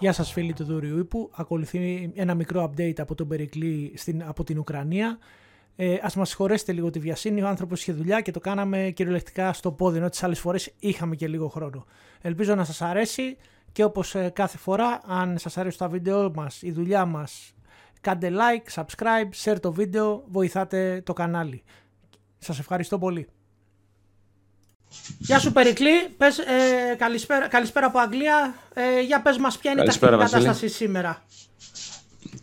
Γεια σας φίλοι του Δούριου Ήπου. Ακολουθεί ένα μικρό update από τον Περικλή στην, από την Ουκρανία. Ε, ας μας συγχωρέσετε λίγο τη βιασύνη. Ο άνθρωπος είχε δουλειά και το κάναμε κυριολεκτικά στο πόδι, ενώ τις άλλες φορές είχαμε και λίγο χρόνο. Ελπίζω να σας αρέσει και όπως ε, κάθε φορά, αν σας αρέσει τα βίντεο μας, η δουλειά μας, κάντε like, subscribe, share το βίντεο, βοηθάτε το κανάλι. Σας ευχαριστώ πολύ. Γεια σου Περικλή, πες, ε, καλησπέρα, καλησπέρα από Αγγλία. Ε, για πες μας ποια είναι καλησπέρα, η κατάσταση σήμερα.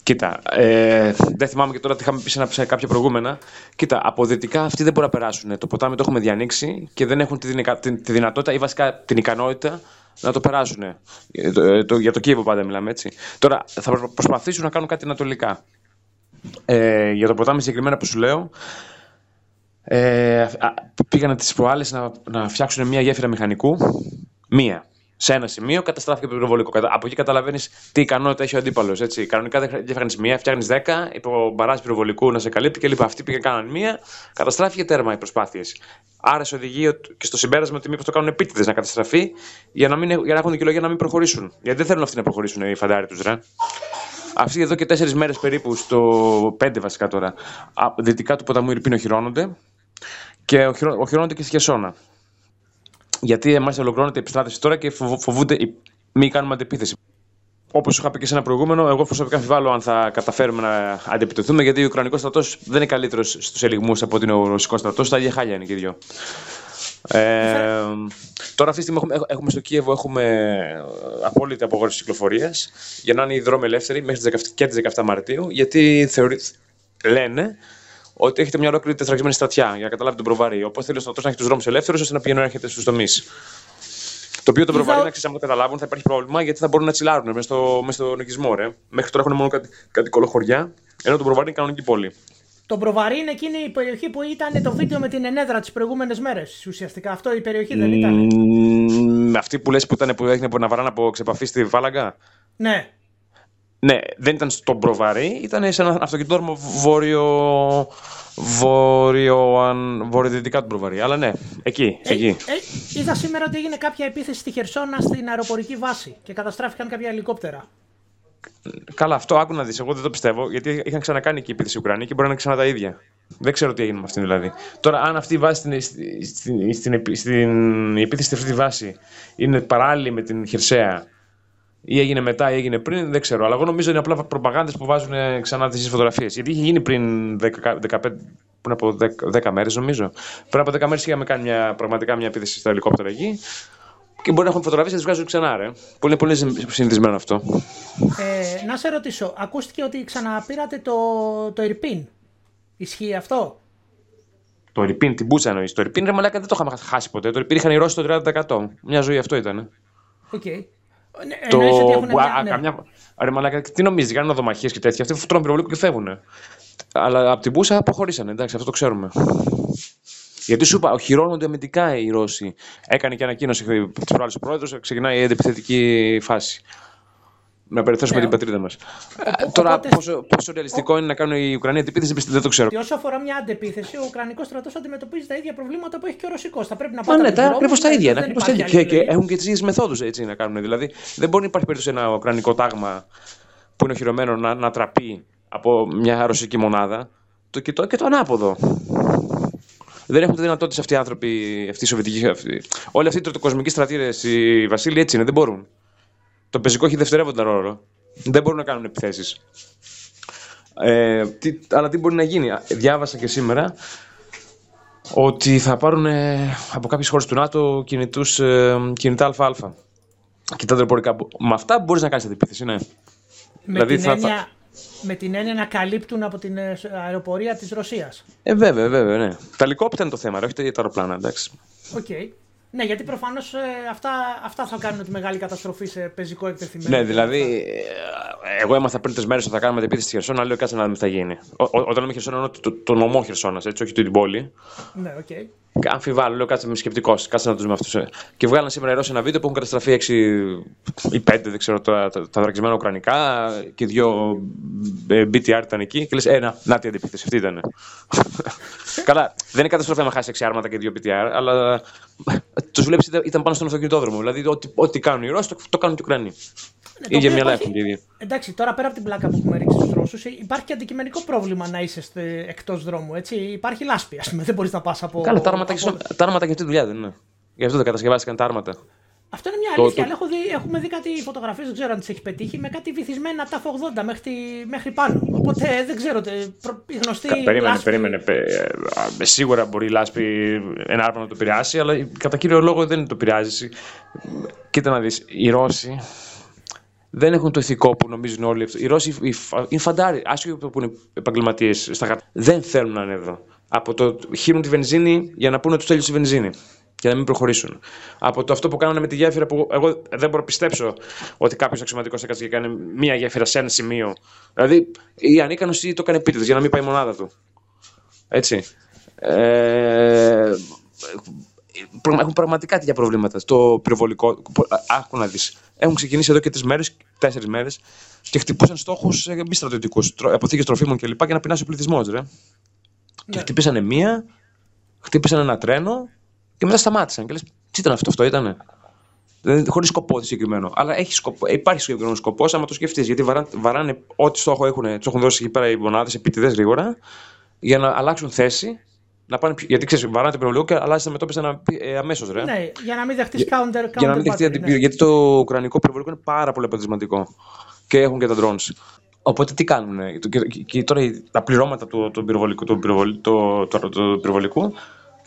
Κοίτα, ε, δεν θυμάμαι και τώρα τι είχαμε πει σε κάποια προηγούμενα. Κοίτα, από δυτικά αυτοί δεν μπορούν να περάσουν. Το ποτάμι το έχουμε διανοίξει και δεν έχουν τη, τη, δυνατότητα ή βασικά την ικανότητα να το περάσουν. Ε, το, το, για το Κίεβο πάντα μιλάμε έτσι. Τώρα θα προσπαθήσουν να κάνουν κάτι ανατολικά. Ε, για το ποτάμι συγκεκριμένα που σου λέω, ε, πήγανε τις προάλλες να, να φτιάξουν μια γέφυρα μηχανικού. Μία. Σε ένα σημείο καταστράφηκε το πυροβολικό. Από εκεί καταλαβαίνεις τι ικανότητα έχει ο αντίπαλος. Κανονικά δεν φτιάχνεις μία, φτιάχνεις δέκα, υπό μπαράζ πυροβολικού να σε καλύπτει κλπ. Αυτοί πήγαν κάναν μία, καταστράφηκε τέρμα οι προσπάθειες. Άρα σε οδηγεί και στο συμπέρασμα ότι μήπως το κάνουν επίτηδες να καταστραφεί για να, μην, για να έχουν δικαιολογία να μην προχωρήσουν. Γιατί δεν θέλουν αυτοί να προχωρήσουν οι φαντάροι τους, ρε. Αυτοί εδώ και τέσσερις μέρες περίπου, στο πέντε βασικά τώρα, δυτικά του ποταμού Ιρπίνο χειρώνονται και οχυρώνονται και στη Χεσόνα. Γιατί εμάς ολοκληρώνεται η επιστράτευση τώρα και φοβούνται μη κάνουμε αντεπίθεση. Όπως είχα πει και σε ένα προηγούμενο, εγώ προσωπικά αμφιβάλλω αν θα καταφέρουμε να αντεπιτεθούμε, γιατί ο Ουκρανικός στρατός δεν είναι καλύτερος στους ελιγμούς από ότι είναι ο Ρωσικός στρατός. Τα ίδια χάλια είναι και οι δυο. Ε, τώρα αυτή τη στιγμή έχουμε, έχουμε στο Κίεβο έχουμε απόλυτη απογόρευση κυκλοφορίας για να είναι οι δρόμοι ελεύθεροι μέχρι τις 17, και τις 17 Μαρτίου, γιατί θεωρεί, λένε ότι έχετε μια ολόκληρη τετραγμένη στρατιά για να καταλάβει τον προβαρή. Οπότε θέλει ο στρατός να έχει τους δρόμους ελεύθερους ώστε να πηγαίνει να έρχεται στους τομείς. Το οποίο το προβαρή, να ξέρεις, αν το καταλάβουν, θα υπάρχει πρόβλημα γιατί θα μπορούν να τσιλάρουν μέσα στο, μέσα στο νοικισμό. Ρε. Μέχρι τώρα έχουν μόνο κάτι, κάτι κολοχωριά, ενώ το προβαρή είναι κανονική πόλη. Το Προβαρή είναι εκείνη η περιοχή που ήταν το βίντεο με την ενέδρα τις προηγούμενες μέρες. Ουσιαστικά αυτό η περιοχή δεν ήταν. Mm, αυτή που λες που, ήταν, που έγινε να βαράνε από ξεπαφή στη Φάλαγγα. Ναι. Ναι, δεν ήταν στον Προβαρή, ήταν σε ένα αυτοκινητόδρομο βόρειο, βόρειο, αν, βορειοδυτικά του Προβαρή. Αλλά ναι, εκεί. Ε, εκεί. Ε, είδα σήμερα ότι έγινε κάποια επίθεση στη Χερσόνα στην αεροπορική βάση και καταστράφηκαν κάποια ελικόπτερα. Καλά, αυτό άκου να δεις. Εγώ δεν το πιστεύω, γιατί είχαν ξανακάνει εκεί επίθεση Ουκρανία και μπορεί να είναι ξανά τα ίδια. Δεν ξέρω τι έγινε με αυτήν δηλαδή. Τώρα, αν αυτή η βάση στην, στην, στην, στην, η επίθεση στη αυτή τη βάση είναι παράλληλη με την Χερσαία ή έγινε μετά ή έγινε πριν, δεν ξέρω. Αλλά εγώ νομίζω είναι απλά προπαγάνδες που βάζουν ε, ξανά τις φωτογραφίες. Γιατί είχε γίνει πριν 10, 15, πριν από 10, 10 μέρες, νομίζω. Πριν από 10 μέρες είχαμε κάνει μια, πραγματικά μια επίθεση στα ελικόπτερα εκεί. Και μπορεί να έχουν φωτογραφίες και τις βγάζουν ξανά, ρε. Πολύ, πολύ συνηθισμένο αυτό. Ε, να σε ρωτήσω, ακούστηκε ότι ξαναπήρατε το, το Ιρπίν. Ισχύει αυτό; Το Ιρπίν, την Μπούτσα εννοείς. Το Ιρπίν, ρε Μαλάκα, δεν το είχαμε χάσει ποτέ. Το Ιρπίν είχαν οι Ρώσοι το 30%. Μια ζωή αυτό ήταν. OK. Okay. Ναι, το... Ότι έχουν μια... ναι. καμιά... Ρε μαλάκα, τι νομίζεις, κάνουν οδομαχίες και τέτοια. Αυτοί τρώνε πυροβολικό και φεύγουν. Αλλά από την Μπούτσα αποχωρήσανε, εντάξει, αυτό το ξέρουμε. Γιατί σου είπα, οχυρώνονται αμυντικά οι Ρώσοι. Έκανε και ανακοίνωση της προάλλες ο πρόεδρος, ξεκινάει η αντεπιθετική φάση να περιθέσουμε την πατρίδα μας. Ε, τώρα, πόσο, πόσο ρεαλιστικό είναι να κάνουν οι Ουκρανοί αντιπίθεση, δεν το ξέρω. Και όσο αφορά μια αντεπίθεση, ο Ουκρανικός στρατός αντιμετωπίζει τα ίδια προβλήματα που έχει και ο Ρωσικός. Θα πρέπει να πάει. Ναι, ακριβώς τα ίδια. Ακριβώς τα ίδια. Και, και έχουν και τις ίδιες μεθόδους να κάνουν. Δηλαδή, δεν μπορεί να υπάρχει περίπτωση ένα Ουκρανικό τάγμα που είναι οχυρωμένο να, να τραπεί από μια ρωσική μονάδα. Το, και, το, και το ανάποδο. Δεν έχουν τη δυνατότητα αυτοί οι άνθρωποι, αυτοί οι Σοβιετικοί. Αυτοί. Όλοι αυτοί οι τριτοκοσμικοί στρατήρες, οι Βασίλειοι έτσι είναι, δεν μπορούν. Το πεζικό έχει δευτερεύοντα ρόλο. Δεν μπορούν να κάνουν επιθέσεις. Ε, τι, αλλά τι μπορεί να γίνει. Διάβασα και σήμερα ότι θα πάρουν ε, από κάποιες χώρες του ΝΑΤΟ κινητούς, ε, κινητά ΑΑ. Κοιτάτε αεροπορικά. Με αυτά μπορείς να κάνεις αντιπίθεση, ναι. Με, δηλαδή, την θα, έννοια, με την έννοια να καλύπτουν από την ε, αεροπορία της Ρωσίας. Ε, βέβαια, βέβαια, ναι. Τα ελικόπτερα είναι το θέμα, όχι τα αεροπλάνα, εντάξει. Okay. Ναι, γιατί προφανώς ε, αυτά, αυτά θα κάνουν τη μεγάλη καταστροφή σε πεζικό εκτεθειμένο. Ναι, δηλαδή, ε, εγώ έμαθα πριν τρεις μέρες ότι θα κάνουμε την επίθεση στη Χερσόνα, λέω κάτσε να δούμε τι θα γίνει. όταν λέμε Χερσόνα, εννοώ το, το νομό Χερσόνας, έτσι, όχι την πόλη. Ναι, OK. Okay. Αμφιβάλλω, λέω κάτσε είμαι σκεπτικός, κάτσε να τους δούμε αυτούς. Ε. Και βγάλαν σήμερα οι Ρώσοι ένα βίντεο που έχουν καταστραφεί 6 ή 5, δεν ξέρω, τα, τα, τα θωρακισμένα Ουκρανικά και δύο BTR ήταν εκεί. Και λες, ένα, να την αντιπίθεση, αυτή ήταν. Καλά, δεν είναι καταστροφή να χάσει 6 άρματα και δύο BTR, αλλά τους βλέπεις ήταν πάνω στον αυτοκινητόδρομο. Δηλαδή, ό,τι, ό,τι κάνουν οι Ρώσοι το, το κάνουν και οι Ουκρανοί. Ναι, ίδια μυαλά έχουν ίδια. Εντάξει, τώρα πέρα από την πλάκα που έχουμε ρίξει στους Ρώσους, υπάρχει και αντικειμενικό πρόβλημα να είσαι εκτός δρόμου. Έτσι. Υπάρχει λάσπη, ας πούμε. Δεν μπορείς να πας από. Καλά, τα άρματα από... και αυτή τη δουλειά δεν είναι. Γι' αυτό δεν κατασκευάστηκαν τα άρματα. Αυτό είναι μια αλήθεια. Το, το... Δει, έχουμε δει κάτι φωτογραφίες, δεν ξέρω αν τις έχει πετύχει, με κάτι βυθισμένα τα 80 μέχρι, μέχρι πάνω. Οπότε δεν ξέρω. Η γνωστή. Περίμενε, λάσπη... περίμενε. Ε, σίγουρα μπορεί η λάσπη ένα άρμα να το επηρεάσει, αλλά κατά κύριο λόγο δεν το επηρεάζει. Κοίτα να δεις, οι Ρώσοι δεν έχουν το ηθικό που νομίζουν όλοι. αυτοί. Οι Ρώσοι είναι φαντάροι, άσχετο που είναι επαγγελματίες στα χαρτιά. Δεν θέλουν να είναι εδώ. Από το χύνουν τη βενζίνη για να πούνε ότι τους τέλειωσε η βενζίνη και να μην προχωρήσουν. Από το αυτό που κάνανε με τη γέφυρα που εγώ δεν μπορώ να πιστέψω ότι κάποιος αξιωματικός έκατσε και κάνει μία γέφυρα σε ένα σημείο. Δηλαδή η ανίκανο ή το έκανε επίτηδες για να μην πάει η μονάδα του. Έτσι. Ε, έχουν πραγματικά τέτοια προβλήματα στο πυροβολικό. Άκου να δεις. Έχουν ξεκινήσει εδώ και τρεις μέρες, τέσσερις μέρες και χτυπούσαν στόχους μη στρατιωτικούς, αποθήκες τροφίμων κλπ. για να πεινάσει ο πληθυσμός, ρε. Ναι. Και χτυπήσανε μία, χτύπησαν ένα τρένο και μετά σταμάτησαν. Και λες, τι ήταν αυτό, αυτό ήταν. Χωρίς σκοπό συγκεκριμένο. Αλλά έχει σκοπό, υπάρχει συγκεκριμένο σκοπός, άμα το σκεφτείς. Γιατί βαράνε, βαράνε ό,τι στόχο έχουν, τους έχουν δώσει εκεί πέρα οι μονάδες επίτηδες γρήγορα, για να αλλάξουν θέση. Να πάνε, γιατί ξέρεις, βαράνε το πυροβολικό και αλλάζει τα μετώπιση ε, αμέσως. Ναι, για να μην δεχτείς counter, counter. Για να μην δεχτείς, ναι. Γιατί το ουκρανικό πυροβολικό είναι πάρα πολύ αποτελεσματικό. Και έχουν και τα drones. Οπότε τι κάνουν. Και, και τώρα τα πληρώματα του, του, πυροβολικού, του, το, το, το, πυροβολικού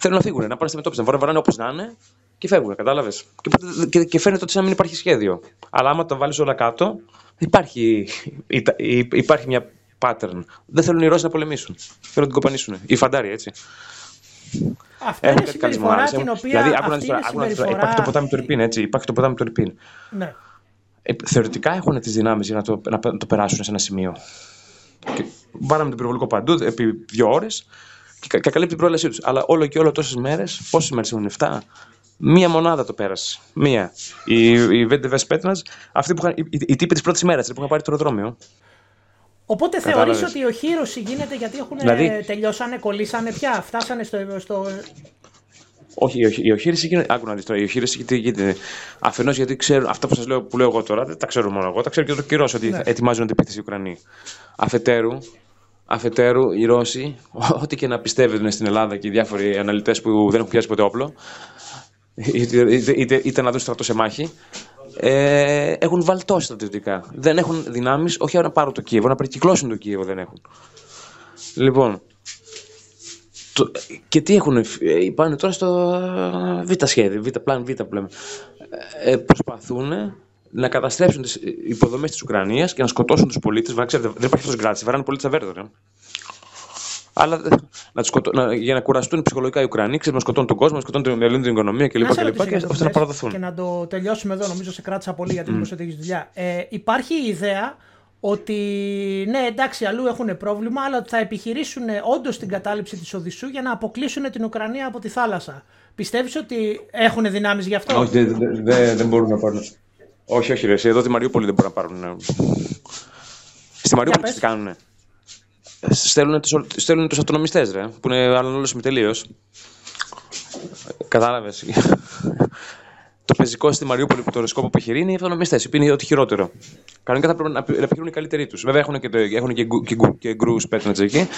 θέλουν να φύγουν, να πάνε στη μετώπιση. Να βαράνε όπω να είναι και φεύγουν, κατάλαβες. Και, και, και, φαίνεται ότι σαν να μην υπάρχει σχέδιο. Αλλά άμα τα βάλεις όλα κάτω, υπάρχει, υπάρχει μια pattern. Δεν θέλουν οι Ρώσοι να πολεμήσουν. Θέλουν να την κοπανίσουν. Οι φαντάροι, έτσι. Αυτή Έχουν είναι συμπεριφορά την οποία. Δηλαδή, άκου να συμπεριφορά... Υπάρχει το ποτάμι του Ερπίν, έτσι. Υπάρχει το ποτάμι του Ερπίν. Ναι. Ε, θεωρητικά έχουν τις δυνάμεις για να το, να το περάσουν σε ένα σημείο. Και βάλαμε τον πυροβολικό παντού επί δύο ώρες και καλύπτει την πρόλασή τους. Αλλά όλο και όλο τόσες μέρες, πόσες μέρες έχουν, 7, Μία μονάδα το πέρασε. Μία. Η, η Βέντεβε Πέτνα, αυτή που είχαν, οι, οι τύποι της πρώτης μέρας που είχαν πάρει το αεροδρόμιο. Οπότε θεωρείς ότι ο χείρωση γίνεται γιατί έχουν δηλαδή... τελειώσανε, κολλήσανε πια, φτάσανε στο... στο... Όχι, η οχήρηση γίνεται. Άκου να δεις τώρα. Η οχήρηση γίνεται. Αφενός γιατί ξέρουν αυτά που σας λέω, που λέω εγώ τώρα, δεν τα ξέρω μόνο εγώ. Τα ξέρω και το καιρός ότι ναι. ετοιμάζουν την επίθεση οι Ουκρανοί. Αφετέρου, Αφετέρου, οι Ρώσοι, ό,τι και να πιστεύουν στην Ελλάδα και οι διάφοροι αναλυτές που δεν έχουν πιάσει ποτέ όπλο, είτε, είτε, είτε να δουν στρατό σε μάχη, ε, έχουν βαλτώσει στρατιωτικά. Δεν έχουν δυνάμεις, όχι να πάρουν το Κίεβο, να περικυκλώσουν το Κίεβο δεν έχουν. Λοιπόν, το, και τι έχουν, ε, πάνε τώρα στο β' σχέδιο, β' πλάν, β' πλέον. Ε, προσπαθούν να καταστρέψουν τις υποδομές της Ουκρανίας και να σκοτώσουν τους πολίτες. Δεν υπάρχει αυτός γκράτη, βαράνε πολίτε αβέρδο. Αλλά να σκοτώ, να, για να κουραστούν ψυχολογικά οι Ουκρανοί, ξέρουν να σκοτώνουν τον κόσμο, να σκοτώνουν την ελληνική οικονομία κλπ. Και, και, και, ώστε να παραδοθούν. Και να το τελειώσουμε εδώ, νομίζω σε κράτησα πολύ γιατί mm. ότι έχεις δουλειά. Ε, υπάρχει η ιδέα ότι ναι, εντάξει, αλλού έχουν πρόβλημα, αλλά θα επιχειρήσουν όντως την κατάληψη της Οδυσσού για να αποκλείσουν την Ουκρανία από τη θάλασσα. Πιστεύεις ότι έχουν δυνάμεις γι' αυτό; Όχι, δεν δε, δε, δε μπορούν να πάρουν. Όχι, όχι, ρε. Εδώ τη Μαριούπολη δεν μπορούν να πάρουν. Ναι. Στη Μαριούπολη τι κάνουν. Στέλνουν τους, στέλνουν τους αυτονομιστές, ρε, που είναι αλλονόλωσιμοι τελείω. Κατάλαβες. Το πεζικό στη Μαριούπολη που το ρισκό που επιχειρεί είναι οι αυτονομιστέ. Είναι ό,τι χειρότερο. Κανονικά θα πρέπει να επιχειρούν οι καλύτεροι τους. Βέβαια έχουν και, το, έχουν και, και, και γκρου πέτρε εκεί.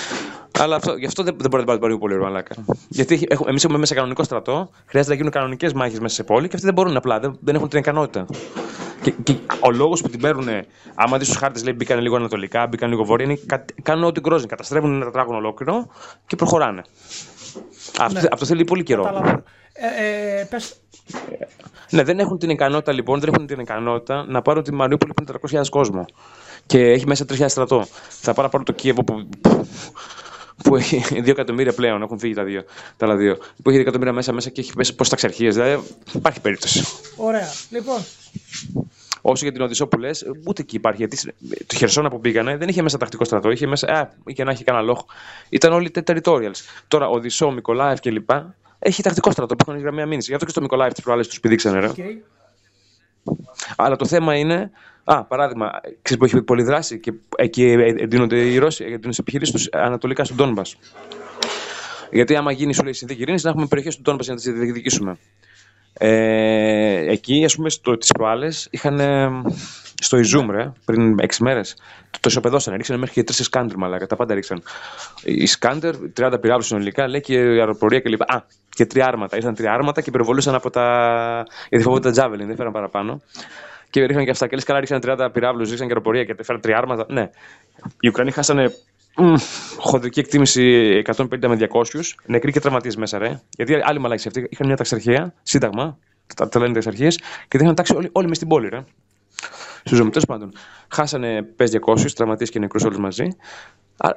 Αλλά αυτό, γι' αυτό δεν, δεν μπορεί να πάρει πολύ ρε μαλάκα. Γιατί εμείς έχουμε μέσα κανονικό στρατό, χρειάζεται να γίνουν κανονικές μάχες μέσα σε πόλη και αυτοί δεν μπορούν απλά, δεν, δεν έχουν την ικανότητα. Και, και ο λόγος που την παίρνουν, άμα δεις στου χάρτες, λέει μπήκαν λίγο ανατολικά, μπήκαν λίγο βόρεια, είναι, κάνουν ό,τι γκρόζουν. Καταστρέφουν ένα τετράγωνο ολόκληρο και προχωράνε. Αυτό, ναι. αυτό θέλει πολύ καιρό. Ε, ε, πες... Ναι, δεν έχουν την ικανότητα λοιπόν, δεν έχουν την ικανότητα να πάρουν τη Μαριούπολη που είναι 400.000 κόσμο. Και έχει μέσα 3.000 στρατό. Θα πάρω, πάρω το Κίεβο που, που έχει 2 εκατομμύρια πλέον, έχουν φύγει τα, δύο, τα άλλα δύο. Που έχει 2 εκατομμύρια μέσα, μέσα και έχει μέσα πώ τα ξερχίε. Δηλαδή υπάρχει περίπτωση. Ωραία. Λοιπόν. Όσο για την Οδυσσό που λες, ούτε εκεί υπάρχει. Γιατί το Χερσόνα που πήγανε δεν είχε μέσα τακτικό στρατό. Είχε μέσα. Α, είχε να έχει κανένα λόγο. Ήταν όλοι territorials. Τώρα Οδυσσό, Μικολάευ κλπ. Έχει τακτικό στρατό που έχουν γραμμή αμήνης. Γι' αυτό και στο Μικολάευ τις προάλλες τους πηδήξανε. Ρε. Okay. Αλλά το θέμα είναι. Α, παράδειγμα, ξέρεις που έχει πολλή δράση και εκεί εντείνονται οι Ρώσοι για τι επιχειρήσεις τους ανατολικά στον Τόνμπας. Γιατί άμα γίνει, σου λέει συνθήκη ειρήνης, να έχουμε περιοχές του Τόνμπας για να τις διεκδικήσουμε. Ε, εκεί, ας πούμε, τις προάλλες είχαν στο Ιζούμ, ρε, πριν 6 μέρες. Το, το ισοπεδώσανε. Ρίξανε μέχρι και τρεις σκάντερ, μαλάκα. Τα πάντα ρίξαν. Η σκάντερ, 30 πυράβλους συνολικά, λέει και η αεροπορία κλπ. Α, και τρία άρματα. Ήρθαν τρία άρματα και υπερβολούσαν από τα. Γιατί φοβούνται τα Javelin, δεν φέραν παραπάνω. Και ρίχναν και αυτά. Και λες καλά, ρίξαν 30 πυράβλους, ρίξαν και αεροπορία και φέραν τρία άρματα. Ναι. Οι Ουκρανοί χάσανε Mm, χοντρική εκτίμηση 150 με 200. Νεκροί και τραυματίες μέσα, ρε. Γιατί άλλοι μαλάκι αυτοί είχαν μια ταξιαρχία, σύνταγμα, τα, τα λένε ταξιαρχίες, και δεν είχαν τάξει όλοι, όλοι μες στην πόλη, ρε. Στους ζωμητέ πάντων. Χάσανε πες 200, τραυματίες και νεκρούς όλους μαζί.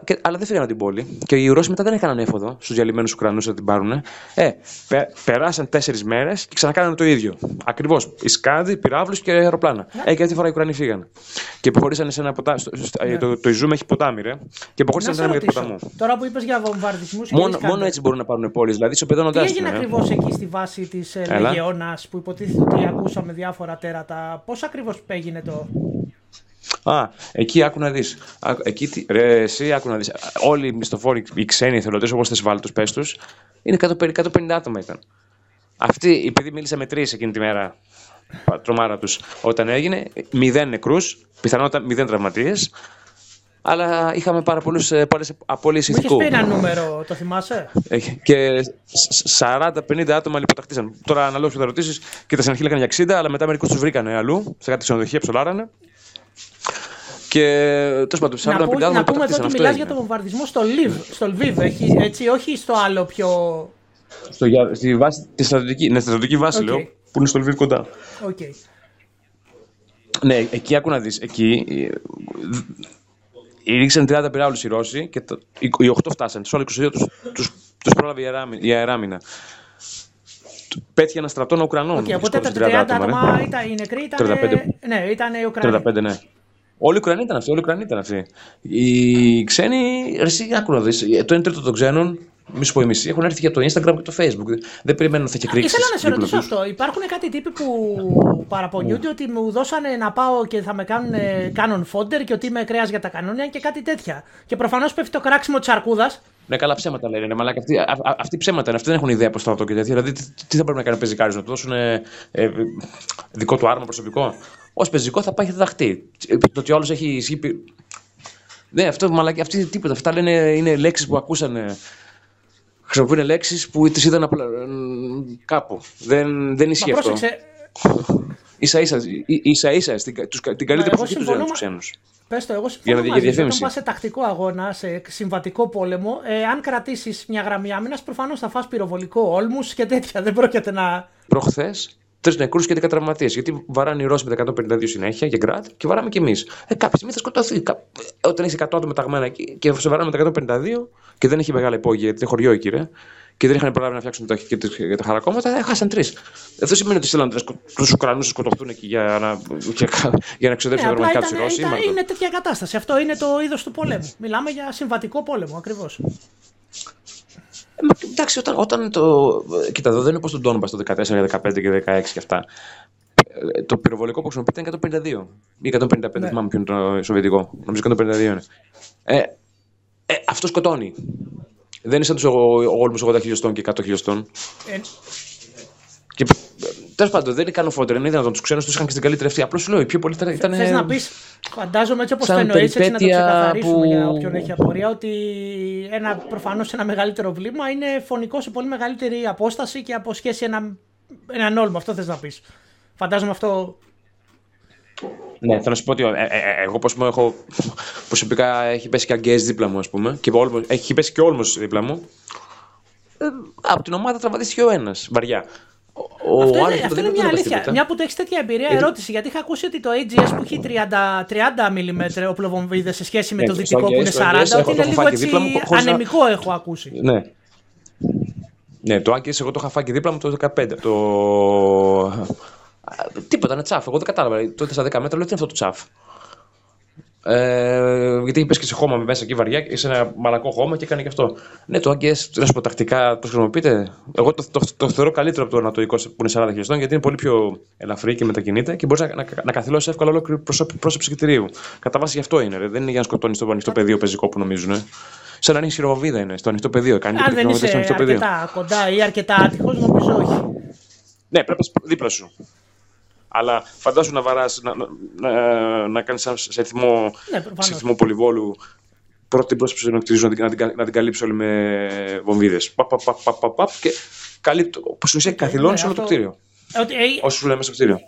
Και, αλλά δεν φύγανε την πόλη. Και οι Ρώσοι μετά δεν έκαναν έφοδο στους διαλυμένους Ουκρανούς να την πάρουν. Ε, πε, περάσαν τέσσερις μέρες και ξανακάνανε το ίδιο. Ακριβώς. Ισκάδι, πυράβλους και αεροπλάνα. Ναι. Ε, και αυτή τη φορά οι Ουκρανοί φύγανε. Και υποχωρήσαν σε ένα ποτάμι. Ναι. Το, το Ιζούμ έχει ποτάμι, ρε. Και υποχωρήσαν σε ένα μεγάλο ποταμό. Τώρα που είπες για βομβαρδισμούς. Μόνο, μόνο έτσι μπορούν να πάρουν πόλεις. Δηλαδή, στο παιδόν Τι έγινε ακριβώς εκεί στη βάση της ε, Λεγεώνα που υποτίθεται ότι ακούσαμε διάφορα τέρατα. Πώς ακριβώς έγινε το. Α, εκεί άκου να δεις. Εκεί, ρε, εσύ άκου να δεις. Όλοι οι μισθοφόροι, οι ξένοι εθελοντές, όπως θε βάλει τους πε του, είναι 150 άτομα ήταν. Αυτοί, επειδή μίλησα με τρεις εκείνη τη μέρα, τρομάρα τους, όταν έγινε, μηδέν νεκρούς, πιθανότατα μηδέν τραυματίες. Αλλά είχαμε πάρα πολλές απώλειες ηθικού. Είχε πει ένα νούμερο, το θυμάσαι; Ε, και 40-50 άτομα λιποταχτήσαν. Τώρα, αναλόγως που θα ρωτήσεις, και τα στην για 60, αλλά μετά μερικούς τους βρήκανε αλλού, σε κάτι ξενοδοχεία, ψολάρανε. Και τέλο πάντων, να, που, να πούμε εδώ ότι μιλάς για τον βομβαρδισμό στο Λιβ, στο Λβίβ, έτσι, όχι στο άλλο πιο. Στο, στη βάση, τη στρατιωτική, ναι, στρατιωτική βάση, okay. λέω, που είναι στο Λβίβ κοντά. Okay. Ναι, εκεί άκου να δεις. Εκεί ρίξαν 30 πυράβλους οι Ρώσοι και το, οι, οι 8 φτάσαν. Τους άλλους 22 του πρόλαβε η αεράμινα. Πέτυχε ένα στρατό Ουκρανών. Okay, οπότε τα 30 άτομα ήταν οι νεκροί, ήταν, 35. Ναι, ήταν οι Ουκρανοί. 35, ναι. Όλοι οι Ουκρανοί ήταν αυτοί. Όλοι οι Ουκρανοί ήταν αυτοί. Οι ξένοι, εσύ άκου να δεις. Το 1 τρίτο των ξένων, μη σου πω η μισή, έχουν έρθει για το Instagram και το Facebook. Δεν περιμένουν θα έχει κρίξεις. Ήθελα να σε ρωτήσω αυτό. Υπάρχουν κάτι τύποι που παραπονιούνται ότι μου δώσανε να πάω και θα με κάνουν κάνον φόντερ και ότι είμαι κρέα για τα κανόνια και κάτι τέτοια. Και προφανώς πέφτει το κράξιμο της αρκούδας. Ναι, καλά ψέματα λένε. Ναι, μαλάκα. Αυτοί, α, αυτοί ψέματα είναι. Αυτοί δεν έχουν ιδέα από στρατό και τέτοια. Δηλαδή, τι, τι θα πρέπει να κάνει ο πεζικάρι, να του δώσουν ε, ε, δικό του άρμα προσωπικό; Ω πεζικό θα πάει και θα δαχτεί. Το ότι άλλος έχει ισχύ. Ναι, αυτό μαλάκα. Αυτοί τίποτα. Αυτά λένε είναι λέξεις που ακούσανε. Χρησιμοποιούν λέξεις που τις είδαν απλά κάπου. Δεν, δεν ισχύει αυτό. σα ίσα, ίσα, ίσα, την καλύτερη προσοχή τους τους ξένους. Πες το, εγώ συμφωνώ για, μαζί. Όταν πας σε τακτικό αγώνα, σε συμβατικό πόλεμο, ε, αν κρατήσεις μια γραμμή άμυνας, προφανώς θα φας πυροβολικό όλμους και τέτοια. Δεν πρόκειται να. Προχθές, τρεις νεκρούς και 10 τραυματίες. Γιατί βαράνε οι Ρώσοι με τα 152 συνέχεια για γκράτ και βαράμε κι εμείς. Ε, κάποια στιγμή θα σκοτωθεί. Όταν είσαι 100 άτομα ταγμένα εκεί και σε βαράνε με τα 152 και δεν έχει μεγάλα υπόγεια, γιατί είναι χωριό εκεί, ρε και δεν είχαν προλάβει να φτιάξουν τα, και, τα χαρακόμματα, έχασαν τρεις. Αυτό σημαίνει ότι στείλαν τους Ουκρανούς να σκοτωθούν εκεί για να, για, για να ξεδέψουν ναι, τους Ρώσοι. Είναι τέτοια κατάσταση. Αυτό είναι το είδος του πολέμου. Μιλάμε για συμβατικό πόλεμο ακριβώς. Ε, εντάξει, όταν, όταν το. Κοίτα, εδώ δεν είναι όπως τον Τόνμπα το 14, 15 και 16 και αυτά. Ε, το πυροβολικό που χρησιμοποιείται είναι 152 ή 155, δεν ναι. θυμάμαι ποιο είναι το σοβιετικό. Νομίζω 152 είναι. Ε, ε, αυτό σκοτώνει. Δεν είναι σαν τους όλμου 80 χιλιοστών και 100 χιλιοστών. Ε... Και τέλος πάντων δεν είναι καν φότερ. Είναι δυνατόν τους ξένους τους είχαν και στην καλύτερη αυτή. Απλώς σου λέω, οι πιο πολλοί ήταν. Θε να πεις, φαντάζομαι έτσι όπως το εννοείς, έτσι να το ξεκαθαρίσουμε που... για όποιον έχει απορία, ότι ένα, προφανώς ένα μεγαλύτερο βλήμα είναι φωνικό σε πολύ μεγαλύτερη απόσταση και από σχέση ένα, έναν όλμο. Αυτό θες να πεις. Φαντάζομαι αυτό ναι, θέλω να σου πω ότι ε, ε, ε, εγώ πω έχω προσωπικά έχει πέσει και αγκαίες δίπλα μου, ας πούμε. Και όλμος, έχει πέσει και όλμος δίπλα μου. Ε, από την ομάδα τραυματίστηκε ο ένας, βαριά. Ο αυτό είναι, αυτό είναι μια αλήθεια. Τίποτα. Μια που το έχεις τέτοια εμπειρία, ερώτηση. Γιατί είχα ακούσει ότι το AGS που έχει 30, 30 mm οπλοβομβίδες σε σχέση με το δυτικό που είναι 40, ότι είναι λίγο έτσι ανεμικό, έχω ακούσει. Ναι. Ναι, το Άγκες εγώ το είχα φάει δίπλα μου το 15. Το Τίποτα, ένα τσάφ. Εγώ δεν κατάλαβα. Τότε στα 10 μέτρα λέω τι είναι αυτό το τσάφ; Ε, γιατί έχει πέσει και σε χώμα μέσα εκεί βαριά, σε ένα μαλακό χώμα και έκανε και αυτό. Ναι, το AGS, να σου πω τακτικά, το χρησιμοποιείτε. Εγώ το, το, το, θεωρώ καλύτερο από το ανατοϊκό που είναι 40 χιλιοστών, γιατί είναι πολύ πιο ελαφρύ και μετακινείται και μπορείς να, να, να καθυλώσεις εύκολα ολόκληρη πρόσωψη κτηρίου. Κατά βάση γι' αυτό είναι. Ρε. Δεν είναι για να σκοτώνεις το ανοιχτό πεδίο πεζικό που νομίζουν. Ε. Σαν να είναι χειροβοβίδα είναι στο ανοιχτό πεδίο. Κάνει Αν δεν είσαι αρκετά κοντά ή αρκετά άτυχος, νομίζω όχι. Ναι, πρέπει δίπλα σου. Αλλά φαντάσου να βαράς, να, να, να κάνεις σε θυμό, Ναι, σε προφανώς. θυμό πολυβόλου πρώτη την πρόσωπη να, την- να, την, να την καλύψει όλη με βομβίδες. Παπ, παπ, παπ, παπ, παπ, παπ, και καλύπτει. Που στην ουσία καθυλώνεις ναι, όλο το αυτό- κτίριο. Ε, Ότι, ε, Όσο σου λέμε στο κτίριο.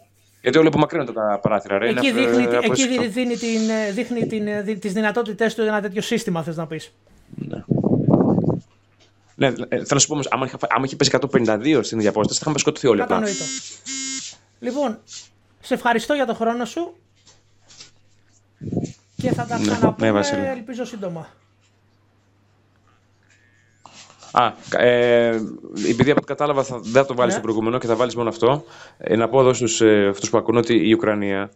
Γιατί όλοι απομακρύνονται τα παράθυρα. Ρε, εκεί είναι, δείχνει, ε, εκεί απαραίτητο. δίνει, την, ε, δείχνει την, ε, δι- τις δυνατότητες του ένα τέτοιο σύστημα, θες να πεις. Ναι, ε, θέλω να σου πω όμως, άμα, είχα, άμα είχε πέσει 152 στην ίδια απόσταση, θα είχαμε σκοτωθεί όλοι απλά. Κατανοητό. Λοιπόν, σε ευχαριστώ για τον χρόνο σου και θα τα Ναι, ξαναπούμε, ναι, Βασίλη. ελπίζω σύντομα. Α, ε, επειδή από ό,τι κατάλαβα θα, δεν θα το βάλεις Ναι. στο προηγούμενο και θα βάλεις μόνο αυτό, ε, να πω εδώ στους ε, αυτούς που ακούν ότι η Ουκρανία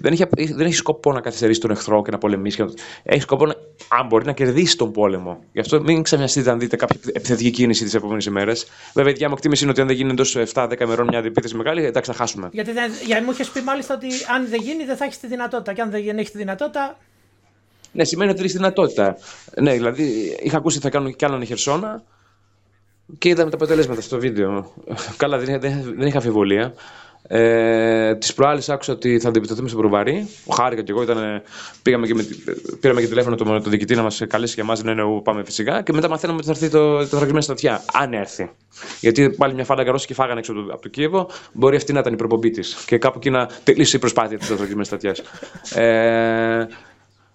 δεν έχει, δεν έχει σκοπό να καθυστερήσει τον εχθρό και να πολεμήσει. και να- Έχει σκοπό, να, αν μπορεί, να κερδίσει τον πόλεμο. Γι' αυτό μην ξαφνιαστείτε αν δείτε κάποια επιθετική κίνηση τις επόμενες ημέρες. Βέβαια, η δικιά μου εκτίμηση είναι ότι αν δεν γίνει εντός 7-10 ημερών μια αντιπίθεση μεγάλη, εντάξει, θα χάσουμε. Γιατί, δεν, γιατί μου είχες πει μάλιστα ότι αν δεν γίνει δεν θα έχεις τη δυνατότητα. Και αν δεν έχεις τη δυνατότητα. Ναι, σημαίνει ότι έχεις δυνατότητα. Ναι, δηλαδή είχα ακούσει ότι θα κάνουν κι άλλον η Χερσόνα και είδαμε τα αποτελέσματα στο βίντεο. Καλά, δεν, δεν, δεν είχα αμφιβολία. Ε, Τι προάλλε άκουσα ότι θα αντιπιτεθούμε στο Προβαρή. Ο Χάρηκα και εγώ ήταν, πήγαμε και με, πήραμε και τηλέφωνο τον το διοικητή να μας καλέσει και εμά. Ναι, ναι, πάμε φυσικά. Και μετά μαθαίναμε ότι θα έρθει το, το θωρακισμένο στρατιά. Αν έρθει. Γιατί πάλι μια φάλαγγα Ρώσοι και φάγανε έξω από το, από το Κίεβο. Μπορεί αυτή να ήταν η προπομπή της. Και κάπου εκεί να τελείωσε η προσπάθεια της θωρακισμένη στρατιά. Ε,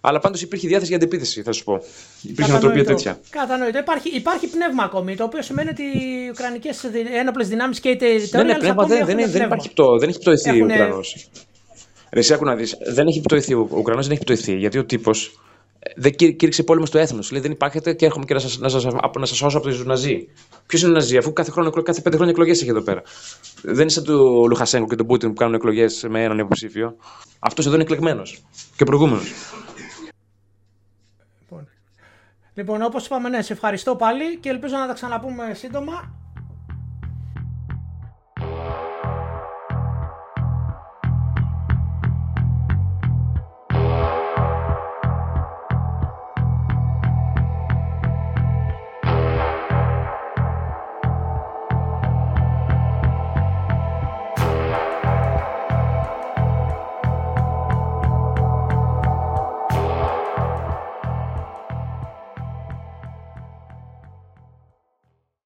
αλλά πάντως υπήρχε διάθεση για αντεπίθεση, θα σου πω. Υπήρχε νοοτροπία τέτοια. Κατανοητό. Υπάρχει, υπάρχει πνεύμα ακόμη, το οποίο σημαίνει ότι οι Ουκρανικές ένοπλες δυνάμεις και οι Δεν είναι territorials Ναι, πνεύμα, ακόμη δεν, έχουν δεν, δεν, πνεύμα. υπάρχει πτω, δεν έχει πτωηθεί ο Έχουνε- Ουκρανός. Ρε, εσύ άκου να δεις, δεν έχει πτωηθεί. Ο Ουκρανός δεν έχει πτωηθεί. Γιατί ο τύπος δεν κήρυ- κήρυξε πόλεμο στο έθνος. Λέει δεν υπάρχετε και έρχομαι και να σας να σας, από- να σας σώσω από τους Ναζί. Ποιος είναι ο Ναζί, αφού κάθε, χρόνο, εκλο- κάθε πέντε χρόνια εκλογές έχει εδώ πέρα. Δεν είναι σαν του Λουχασέγκο και τον Πούτιν που κάνουν εκλογές με έναν υποψήφιο. Αυτός εδώ είναι εκλεγμένος και προηγούμενος. Λοιπόν, λοιπόν όπως είπαμε, ναι, σε ευχαριστώ πάλι και ελπίζω να τα ξαναπούμε σύντομα.